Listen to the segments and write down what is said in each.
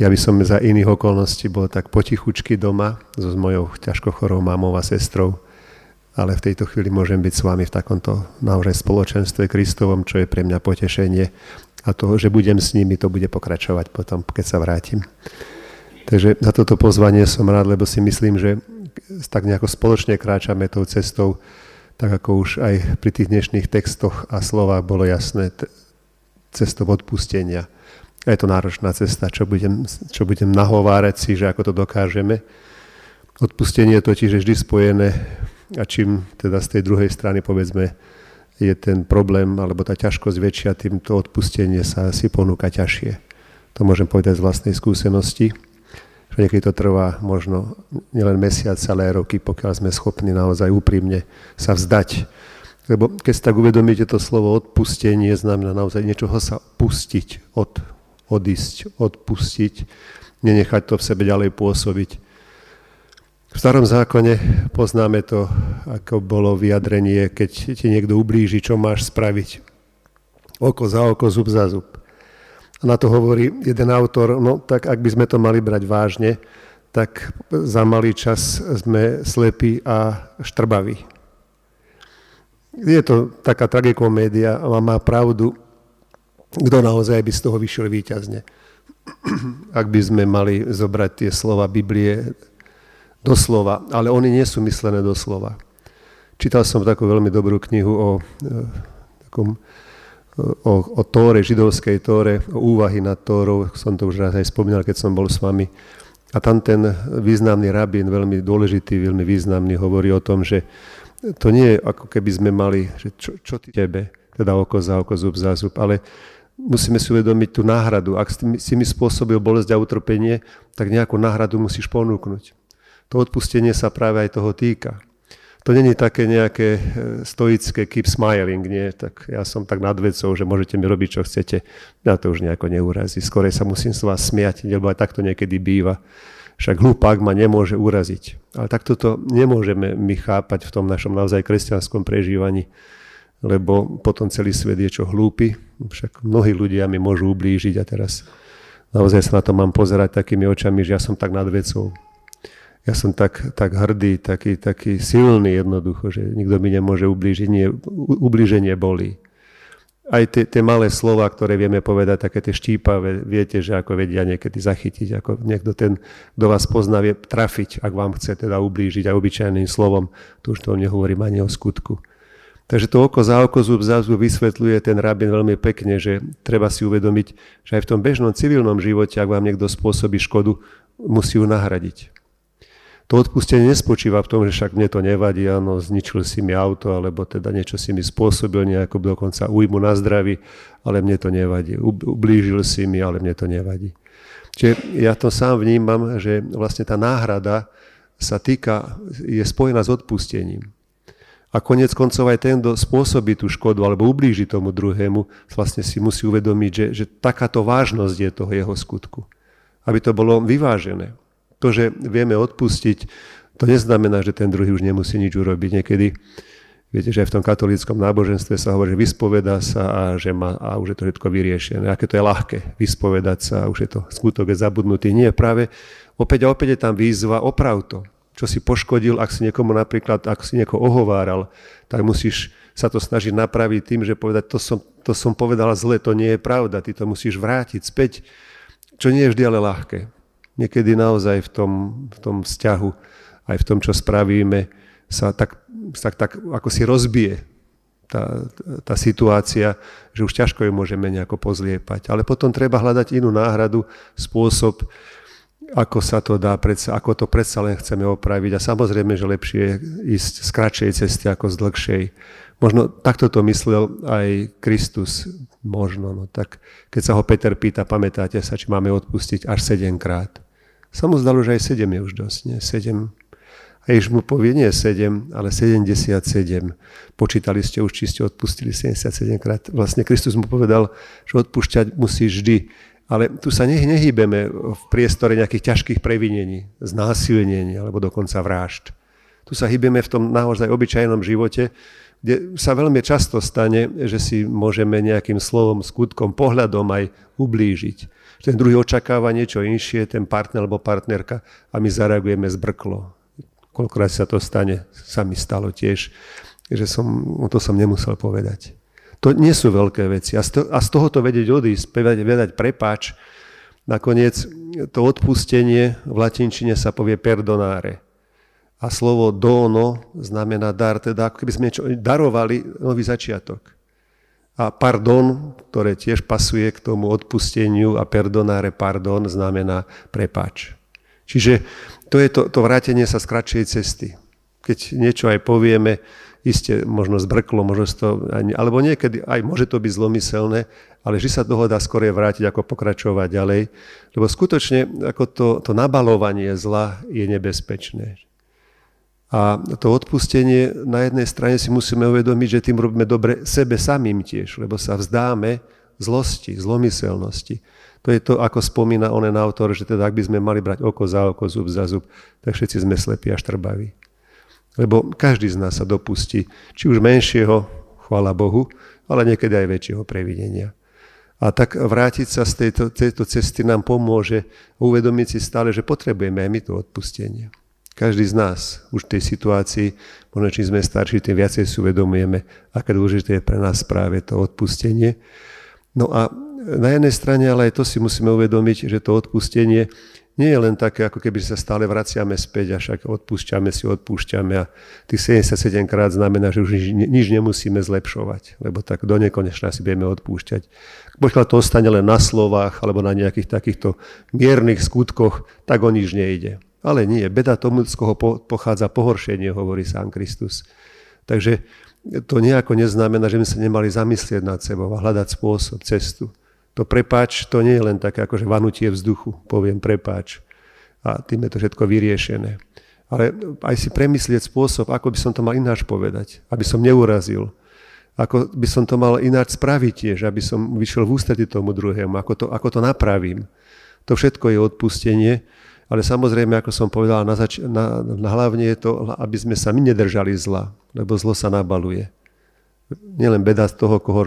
Ja by som za iných okolností bol tak potichučky doma so mojou ťažko chorou mamou a sestrou, ale v tejto chvíli môžem byť s vami v takomto naozaj spoločenstve Kristovom, čo je pre mňa potešenie a to, že budem s nimi, to bude pokračovať potom, keď sa vrátim. Takže za toto pozvanie som rád, lebo si myslím, že tak nejako spoločne kráčame tou cestou, tak ako už aj pri tých dnešných textoch a slovách bolo jasné, cestou odpustenia je to náročná cesta, čo budem, čo budem nahovárať si, že ako to dokážeme. Odpustenie je totiž vždy spojené a čím teda z tej druhej strany povedzme je ten problém alebo tá ťažkosť väčšia, tým to odpustenie sa si ponúka ťažšie. To môžem povedať z vlastnej skúsenosti, že niekedy to trvá možno nielen mesiac, ale aj roky, pokiaľ sme schopní naozaj úprimne sa vzdať. Lebo keď si tak uvedomíte, to slovo odpustenie znamená naozaj niečoho sa pustiť od odísť, odpustiť, nenechať to v sebe ďalej pôsobiť. V starom zákone poznáme to, ako bolo vyjadrenie, keď ti niekto ublíži, čo máš spraviť. Oko za oko, zub za zub. A na to hovorí jeden autor, no tak ak by sme to mali brať vážne, tak za malý čas sme slepí a štrbaví. Je to taká tragikomédia a má pravdu, kto naozaj by z toho vyšiel výťazne. Ak by sme mali zobrať tie slova Biblie doslova, ale oni nie sú myslené doslova. Čítal som takú veľmi dobrú knihu o, e, takom, o, o Tóre, židovskej Tóre, o úvahy nad Tórou, som to už raz aj spomínal, keď som bol s vami. A tam ten významný rabín, veľmi dôležitý, veľmi významný, hovorí o tom, že to nie je ako keby sme mali, že čo, čo ty tebe, teda oko za oko, zub za zub, ale musíme si uvedomiť tú náhradu. Ak si mi spôsobil bolesť a utrpenie, tak nejakú náhradu musíš ponúknuť. To odpustenie sa práve aj toho týka. To není také nejaké e, stoické keep smiling, nie? Tak ja som tak nad vecou, že môžete mi robiť, čo chcete. Ja to už nejako neurazí. Skorej sa musím s vás smiať, lebo aj takto niekedy býva. Však hlupák ma nemôže uraziť. Ale takto to nemôžeme my chápať v tom našom naozaj kresťanskom prežívaní lebo potom celý svet je čo hlúpy, však mnohí ľudia mi môžu ublížiť a teraz naozaj sa na to mám pozerať takými očami, že ja som tak nad vecou. Ja som tak, tak hrdý, taký, taký silný jednoducho, že nikto mi nemôže ublížiť. Nie, ublíženie bolí. Aj tie, tie malé slova, ktoré vieme povedať, také tie štípavé, viete, že ako vedia niekedy zachytiť, ako niekto ten, kto vás pozná, vie trafiť, ak vám chce teda ublížiť aj obyčajným slovom. To už to nehovorím ani o skutku. Takže to oko za oko, zub za zub vysvetľuje ten rabin veľmi pekne, že treba si uvedomiť, že aj v tom bežnom civilnom živote, ak vám niekto spôsobí škodu, musí ju nahradiť. To odpustenie nespočíva v tom, že však mne to nevadí, áno, zničil si mi auto, alebo teda niečo si mi spôsobil, nejako dokonca ujmu na zdraví, ale mne to nevadí. Ublížil si mi, ale mne to nevadí. Čiže ja to sám vnímam, že vlastne tá náhrada sa týka, je spojená s odpustením. A konec koncov aj ten, kto spôsobí tú škodu alebo ublíži tomu druhému, vlastne si musí uvedomiť, že, že takáto vážnosť je toho jeho skutku. Aby to bolo vyvážené. To, že vieme odpustiť, to neznamená, že ten druhý už nemusí nič urobiť. Niekedy, viete, že aj v tom katolíckom náboženstve sa hovorí, že vyspoveda sa a, že má, a už je to všetko vyriešené. Aké to je ľahké, vyspovedať sa a už je to skutok je zabudnutý. Nie, práve opäť a opäť je tam výzva, oprav to čo si poškodil, ak si niekomu napríklad, ak si niekoho ohováral, tak musíš sa to snažiť napraviť tým, že povedať, to som, to som povedal zle, to nie je pravda, ty to musíš vrátiť späť, čo nie je vždy ale ľahké. Niekedy naozaj v tom, v tom vzťahu, aj v tom, čo spravíme, sa tak, tak, tak ako si rozbije tá, tá situácia, že už ťažko ju môžeme nejako pozliepať. Ale potom treba hľadať inú náhradu, spôsob, ako sa to dá, predsa, ako to predsa len chceme opraviť. A samozrejme, že lepšie je ísť z kratšej cesty ako z dlhšej. Možno takto to myslel aj Kristus, možno. No, tak keď sa ho Peter pýta, pamätáte sa, či máme odpustiť až sedemkrát. Sa mu že aj sedem je už dosť, nie? Sedem. A Ježiš mu povie, nie 7, ale 77. Počítali ste už, či ste odpustili 77 krát. Vlastne Kristus mu povedal, že odpúšťať musí vždy ale tu sa nehýbeme v priestore nejakých ťažkých previnení, znásilnení alebo dokonca vražd. Tu sa hýbeme v tom naozaj obyčajnom živote, kde sa veľmi často stane, že si môžeme nejakým slovom, skutkom, pohľadom aj ublížiť. Ten druhý očakáva niečo inšie, ten partner alebo partnerka a my zareagujeme zbrklo. Koľkokrát sa to stane, sa mi stalo tiež, že som, no to som nemusel povedať. To nie sú veľké veci. A z, to, a z tohoto vedieť odísť, vedať prepáč, nakoniec to odpustenie v latinčine sa povie perdonáre a slovo dono znamená dar, teda ako keby sme niečo darovali, nový začiatok. A pardon, ktoré tiež pasuje k tomu odpusteniu a perdonáre pardon znamená prepač. Čiže to je to, to vrátenie sa z kratšej cesty. Keď niečo aj povieme, iste možno zbrklo, možno to alebo niekedy aj môže to byť zlomyselné, ale že sa toho dá skorie vrátiť, ako pokračovať ďalej. Lebo skutočne ako to, to nabalovanie zla je nebezpečné. A to odpustenie na jednej strane si musíme uvedomiť, že tým robíme dobre sebe samým tiež, lebo sa vzdáme zlosti, zlomyselnosti. To je to, ako spomína onen autor, že teda ak by sme mali brať oko za oko, zub za zub, tak všetci sme slepí a štrbaví. Lebo každý z nás sa dopustí, či už menšieho, chvála Bohu, ale niekedy aj väčšieho previdenia. A tak vrátiť sa z tejto, tejto cesty nám pomôže uvedomiť si stále, že potrebujeme aj my to odpustenie. Každý z nás už v tej situácii, možno čím sme starší, tým viacej si uvedomujeme, aké dôležité je pre nás práve to odpustenie. No a na jednej strane, ale aj to si musíme uvedomiť, že to odpustenie nie je len také, ako keby sa stále vraciame späť a však odpúšťame si, odpúšťame a tých 77 krát znamená, že už nič, nič nemusíme zlepšovať, lebo tak do nekonečna si budeme odpúšťať. Pokiaľ to ostane len na slovách alebo na nejakých takýchto miernych skutkoch, tak o nič nejde. Ale nie, beda tomu, z koho pochádza pohoršenie, hovorí sám Kristus. Takže to nejako neznamená, že by sa nemali zamyslieť nad sebou a hľadať spôsob, cestu. To prepáč, to nie je len také akože vanutie vzduchu, poviem prepáč. A tým je to všetko vyriešené. Ale aj si premyslieť spôsob, ako by som to mal ináč povedať, aby som neurazil. Ako by som to mal ináč spraviť tiež, aby som vyšiel v ústretí tomu druhému, ako to, ako to napravím. To všetko je odpustenie ale samozrejme, ako som povedal, na, zač- na, na hlavne je to, aby sme sa my nedržali zla, lebo zlo sa nabaluje. Nielen beda z toho koho,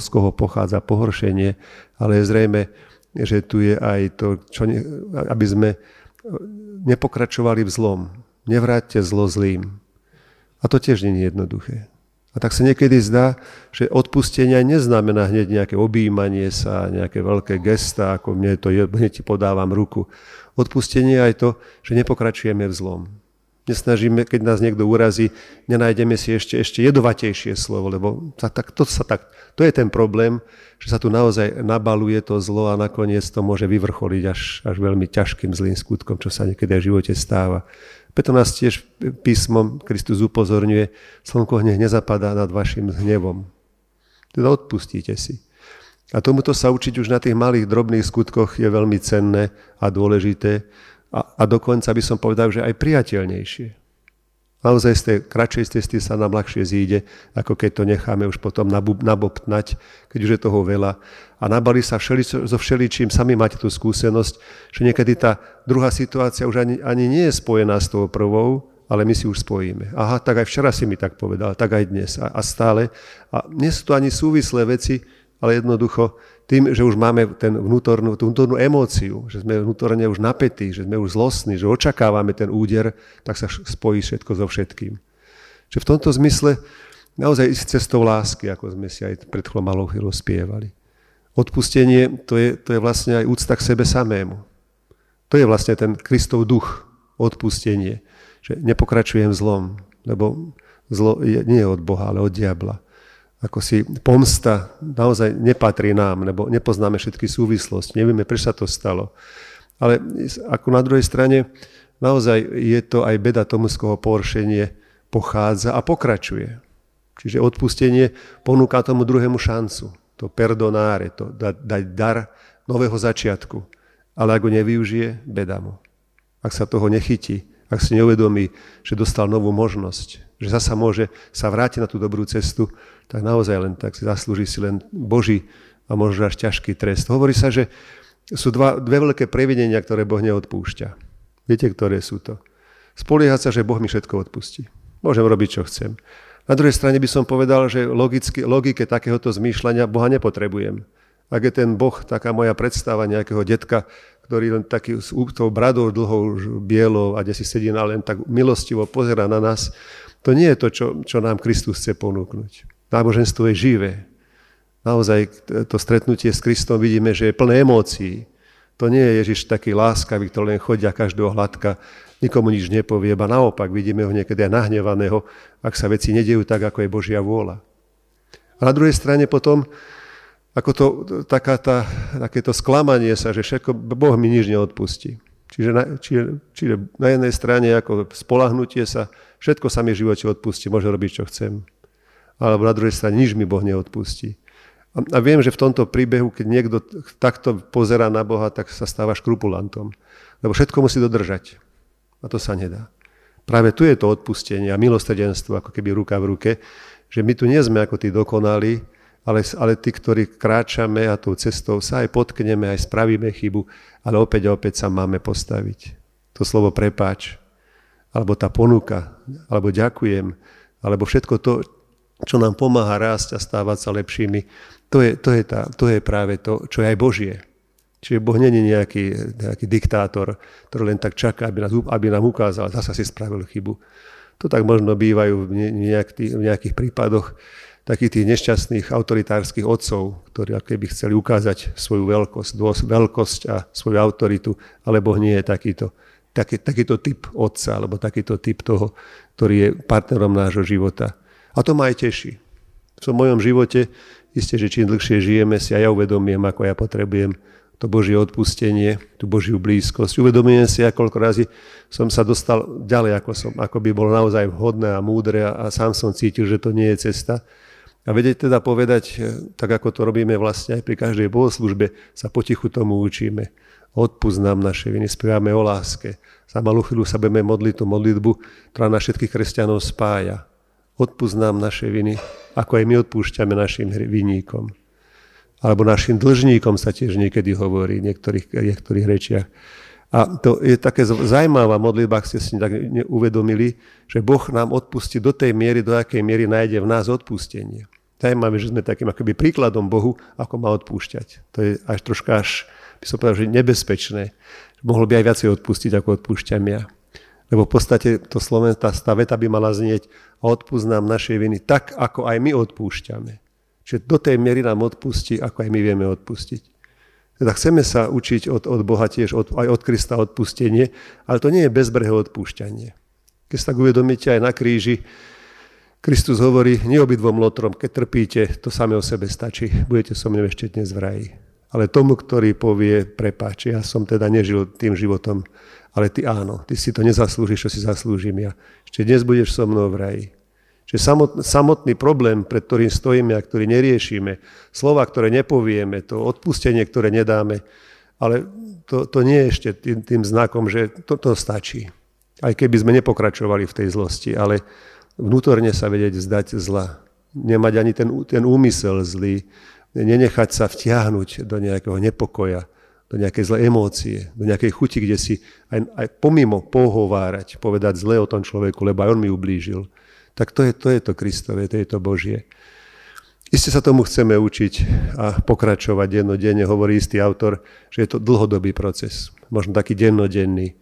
z koho pochádza pohoršenie, ale je zrejme, že tu je aj to, čo ne, aby sme nepokračovali v zlom. Nevráťte zlo zlým. A to tiež nie je jednoduché. A tak sa niekedy zdá, že odpustenie neznamená hneď nejaké objímanie sa, nejaké veľké gesta, ako mne to hneď ti podávam ruku. Odpustenie je aj to, že nepokračujeme v zlom. Nesnažíme, keď nás niekto urazí, nenájdeme si ešte, ešte jedovatejšie slovo, lebo sa, tak, to, sa tak, to je ten problém, že sa tu naozaj nabaluje to zlo a nakoniec to môže vyvrcholiť až, až veľmi ťažkým zlým skutkom, čo sa niekedy aj v živote stáva. Preto nás tiež písmom Kristus upozorňuje, slnko hneď nezapadá nad vašim hnevom. Teda odpustíte si. A tomuto sa učiť už na tých malých drobných skutkoch je veľmi cenné a dôležité a, a dokonca by som povedal, že aj priateľnejšie. Naozaj z tej kratšej cesty sa nám ľahšie zíde, ako keď to necháme už potom nabobtnať, keď už je toho veľa. A nabali sa všeli, so všeličím, sami máte tú skúsenosť, že niekedy tá druhá situácia už ani, ani nie je spojená s tou prvou, ale my si už spojíme. Aha, tak aj včera si mi tak povedal, tak aj dnes a, a stále. A nie sú to ani súvislé veci, ale jednoducho tým, že už máme ten vnútornú, tú vnútornú emóciu, že sme vnútorne už napätí, že sme už zlostní, že očakávame ten úder, tak sa spojí všetko so všetkým. Čiže v tomto zmysle naozaj ísť cestou lásky, ako sme si aj pred malou chvíľou spievali. Odpustenie, to je, to je vlastne aj úcta k sebe samému. To je vlastne ten Kristov duch, odpustenie, že nepokračujem zlom, lebo zlo je, nie je od Boha, ale od diabla ako si pomsta naozaj nepatrí nám, lebo nepoznáme všetky súvislosti, nevieme, prečo sa to stalo. Ale ako na druhej strane, naozaj je to aj beda tomu, z koho poršenie pochádza a pokračuje. Čiže odpustenie ponúka tomu druhému šancu, to perdonáre, to dať, dar nového začiatku. Ale ako nevyužije, beda mu. Ak sa toho nechytí, ak si neuvedomí, že dostal novú možnosť, že zasa môže sa vrátiť na tú dobrú cestu, tak naozaj len tak si zaslúži si len Boží a možno až ťažký trest. Hovorí sa, že sú dva, dve veľké previdenia, ktoré Boh neodpúšťa. Viete, ktoré sú to? Spoliehať sa, že Boh mi všetko odpustí. Môžem robiť, čo chcem. Na druhej strane by som povedal, že logicky, logike takéhoto zmýšľania Boha nepotrebujem. Ak je ten Boh, taká moja predstava nejakého detka, ktorý len taký s tou bradou dlhou, bielou a kde si sedí na len tak milostivo pozera na nás, to nie je to, čo, čo nám Kristus chce ponúknuť. Náboženstvo je živé. Naozaj to stretnutie s Kristom vidíme, že je plné emócií. To nie je Ježiš taký láskavý, ktorý len chodia každého hladka, nikomu nič nepovie, a naopak vidíme ho niekedy aj nahnevaného, ak sa veci nedejú tak, ako je Božia vôľa. A na druhej strane potom, ako to, taká tá, takéto sklamanie sa, že všetko, Boh mi nič neodpustí. Čiže na, čiže, čiže na jednej strane ako spolahnutie sa, všetko sa mi v živote odpustí, môžem robiť, čo chcem. Alebo na druhej strane nič mi Boh neodpustí. A, a viem, že v tomto príbehu, keď niekto takto pozera na Boha, tak sa stáva škrupulantom. Lebo všetko musí dodržať. A to sa nedá. Práve tu je to odpustenie a milostrdenstvo, ako keby ruka v ruke, že my tu nie sme ako tí dokonali, ale, ale tí, ktorí kráčame a tou cestou sa aj potkneme, aj spravíme chybu, ale opäť a opäť sa máme postaviť. To slovo prepáč, alebo tá ponuka, alebo ďakujem, alebo všetko to, čo nám pomáha rásť a stávať sa lepšími, to je, to je, tá, to je práve to, čo je aj Božie. Čiže Boh není nejaký, nejaký diktátor, ktorý len tak čaká, aby, nás, aby nám ukázal, zasa si spravil chybu. To tak možno bývajú v, nejakých, v nejakých prípadoch takých tých nešťastných autoritárskych otcov, ktorí keby chceli ukázať svoju veľkosť, veľkosť a svoju autoritu, ale nie je takýto, taký, takýto typ otca, alebo takýto typ toho, ktorý je partnerom nášho života. A to ma aj teší. V mojom živote, isté, že čím dlhšie žijeme, si aj ja uvedomím, ako ja potrebujem to Božie odpustenie, tú Božiu blízkosť. Uvedomujem si, koľko razy som sa dostal ďalej, ako, som, ako by bolo naozaj vhodné a múdre a, a sám som cítil, že to nie je cesta. A vedieť teda povedať, e, tak ako to robíme vlastne aj pri každej bohoslužbe, sa potichu tomu učíme. Odpúsť nám naše viny, spievame o láske. Za malú chvíľu sa budeme modliť tú modlitbu, ktorá na všetkých kresťanov spája. Odpúsť nám naše viny, ako aj my odpúšťame našim viníkom alebo našim dlžníkom sa tiež niekedy hovorí v niektorých, niektorých rečiach. A to je také zaujímavá modlitba, ak ste si tak uvedomili, že Boh nám odpustí do tej miery, do akej miery nájde v nás odpustenie. Zajímavé, že sme takým akoby príkladom Bohu, ako má odpúšťať. To je až troška až, by som povedal, že nebezpečné. Mohol by aj viacej odpustiť, ako odpúšťam ja. Lebo v podstate to Sloven, tá, tá veta by mala znieť a odpúsť nám naše viny tak, ako aj my odpúšťame. Čiže do tej miery nám odpustí, ako aj my vieme odpustiť. Teda chceme sa učiť od, od Boha tiež, od, aj od Krista odpustenie, ale to nie je bezbrehé odpúšťanie. Keď sa tak uvedomíte aj na kríži, Kristus hovorí, neobidvom lotrom, keď trpíte, to samé o sebe stačí, budete so mnou ešte dnes v raji. Ale tomu, ktorý povie, prepáč, ja som teda nežil tým životom, ale ty áno, ty si to nezaslúžiš, čo si zaslúžim ja. Ešte dnes budeš so mnou v raji. Že samotný, samotný problém, pred ktorým stojíme a ktorý neriešime, slova, ktoré nepovieme, to odpustenie, ktoré nedáme, ale to, to nie je ešte tým, tým znakom, že toto to stačí. Aj keby sme nepokračovali v tej zlosti, ale vnútorne sa vedieť zdať zla. Nemať ani ten, ten úmysel zlý, nenechať sa vtiahnuť do nejakého nepokoja, do nejakej zlej emócie, do nejakej chuti, kde si aj, aj pomimo pohovárať, povedať zle o tom človeku, lebo aj on mi ublížil tak to je to, je to Kristové, to je to Božie. Isté sa tomu chceme učiť a pokračovať dennodenne, hovorí istý autor, že je to dlhodobý proces, možno taký dennodenný.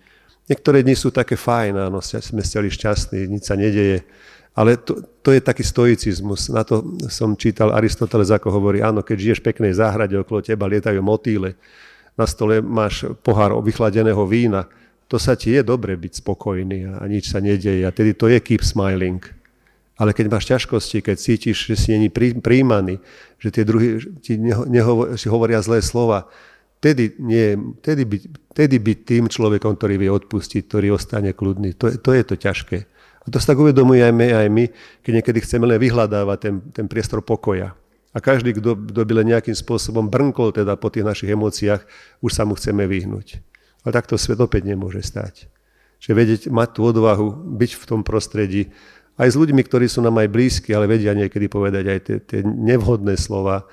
Niektoré dni sú také fajn, áno, sme stali šťastní, nič sa nedeje, ale to, to je taký stoicizmus. Na to som čítal Aristoteles, ako hovorí, áno, keď žiješ v peknej záhrade, okolo teba lietajú motýle, na stole máš pohár vychladeného vína, to sa ti je dobre byť spokojný a nič sa nedeje. A tedy to je keep smiling. Ale keď máš ťažkosti, keď cítiš, že si není príjmaný, že tie druhí ti neho, si hovoria zlé slova, tedy, nie, tedy, byť, tedy byť tým človekom, ktorý vie odpustiť, ktorý ostane kľudný. To, to je to ťažké. A to sa tak uvedomujeme aj my, keď niekedy chceme len vyhľadávať ten, ten priestor pokoja. A každý, kto, kto by len nejakým spôsobom brnkol teda po tých našich emóciách, už sa mu chceme vyhnúť. Ale takto svet opäť nemôže stať. Čiže vedieť, mať tú odvahu, byť v tom prostredí, aj s ľuďmi, ktorí sú nám aj blízki, ale vedia niekedy povedať aj tie, tie nevhodné slova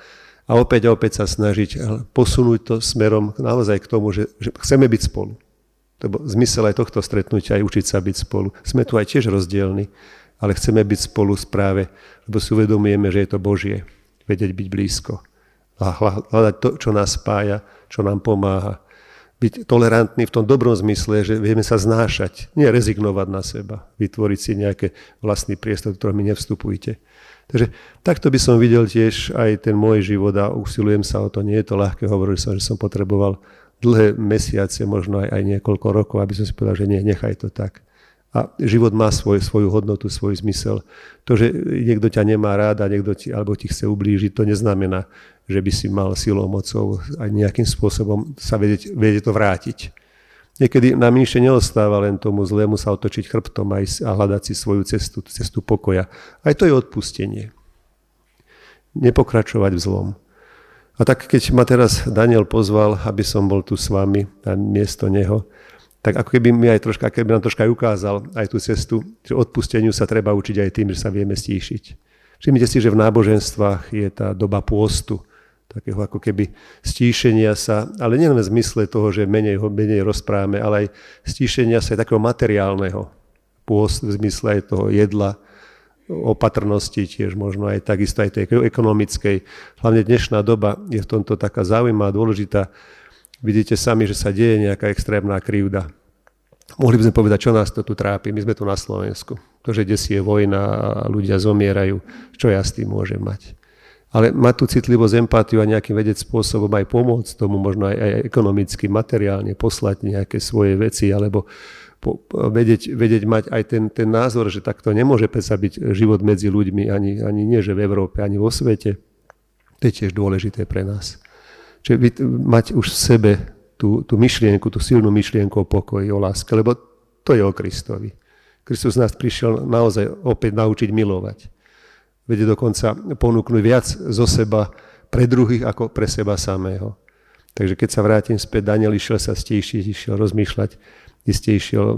a opäť a opäť sa snažiť posunúť to smerom naozaj k tomu, že, že chceme byť spolu. To bol zmysel aj tohto stretnutia, aj učiť sa byť spolu. Sme tu aj tiež rozdielni, ale chceme byť spolu správe, lebo si uvedomujeme, že je to Božie, vedieť byť blízko a hľadať to, čo nás spája, čo nám pomáha. Byť tolerantný v tom dobrom zmysle, že vieme sa znášať, nie rezignovať na seba, vytvoriť si nejaké vlastný priestor, do mi nevstupujte. Takže takto by som videl tiež aj ten môj život a usilujem sa o to. Nie je to ľahké, hovoril som, že som potreboval dlhé mesiace, možno aj, aj niekoľko rokov, aby som si povedal, že nie, nechaj to tak. A život má svoj, svoju hodnotu, svoj zmysel. To, že niekto ťa nemá rád a niekto ti, alebo ti chce ublížiť, to neznamená, že by si mal silou, mocou aj nejakým spôsobom sa vedieť, vedieť to vrátiť. Niekedy nám nič neostáva len tomu zlému sa otočiť chrbtom aj a hľadať si svoju cestu, cestu pokoja. Aj to je odpustenie. Nepokračovať v zlom. A tak keď ma teraz Daniel pozval, aby som bol tu s vami a miesto neho, tak ako keby mi aj troška, keby nám troška aj ukázal aj tú cestu, že odpusteniu sa treba učiť aj tým, že sa vieme stíšiť. Všimnite si, že v náboženstvách je tá doba pôstu, takého ako keby stíšenia sa, ale nie len v zmysle toho, že menej menej rozprávame, ale aj stíšenia sa aj takého materiálneho. Pôst v zmysle aj toho jedla, opatrnosti, tiež možno aj takisto aj tej ekonomickej. Hlavne dnešná doba je v tomto taká zaujímavá, dôležitá, Vidíte sami, že sa deje nejaká extrémna krivda. Mohli by sme povedať, čo nás to tu trápi. My sme tu na Slovensku. To, že desi je vojna a ľudia zomierajú, čo ja s tým môžem mať. Ale mať tú citlivosť, empatiu a nejakým vedieť spôsobom aj pomôcť tomu, možno aj, aj ekonomicky, materiálne, poslať nejaké svoje veci, alebo po, vedieť, vedieť mať aj ten, ten názor, že takto nemôže sa byť život medzi ľuďmi, ani, ani nie, že v Európe, ani vo svete. To je tiež dôležité pre nás. Čiže mať už v sebe tú, tú myšlienku, tú silnú myšlienku o pokoji, o láske, lebo to je o Kristovi. Kristus nás prišiel naozaj opäť naučiť milovať. Vede dokonca ponúknuť viac zo seba pre druhých ako pre seba samého. Takže keď sa vrátim späť, Daniel išiel sa stíšiť, išiel rozmýšľať, iste išiel eh,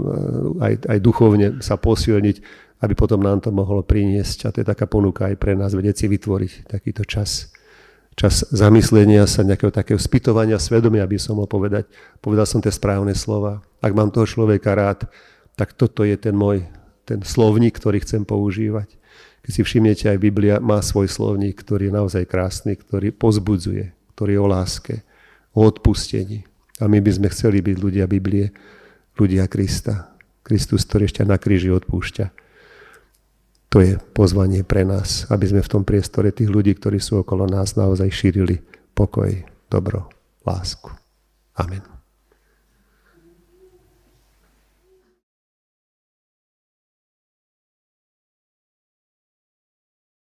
aj, aj duchovne sa posilniť, aby potom nám to mohlo priniesť. A to je taká ponuka aj pre nás, vedieť si vytvoriť takýto čas čas zamyslenia sa, nejakého takého spytovania svedomia, by som mohol povedať. Povedal som tie správne slova. Ak mám toho človeka rád, tak toto je ten môj ten slovník, ktorý chcem používať. Keď si všimnete, aj Biblia má svoj slovník, ktorý je naozaj krásny, ktorý pozbudzuje, ktorý je o láske, o odpustení. A my by sme chceli byť ľudia Biblie, ľudia Krista. Kristus, ktorý ešte na kríži odpúšťa. To je pozvanie pre nás, aby sme v tom priestore tých ľudí, ktorí sú okolo nás, naozaj šírili pokoj, dobro, lásku. Amen.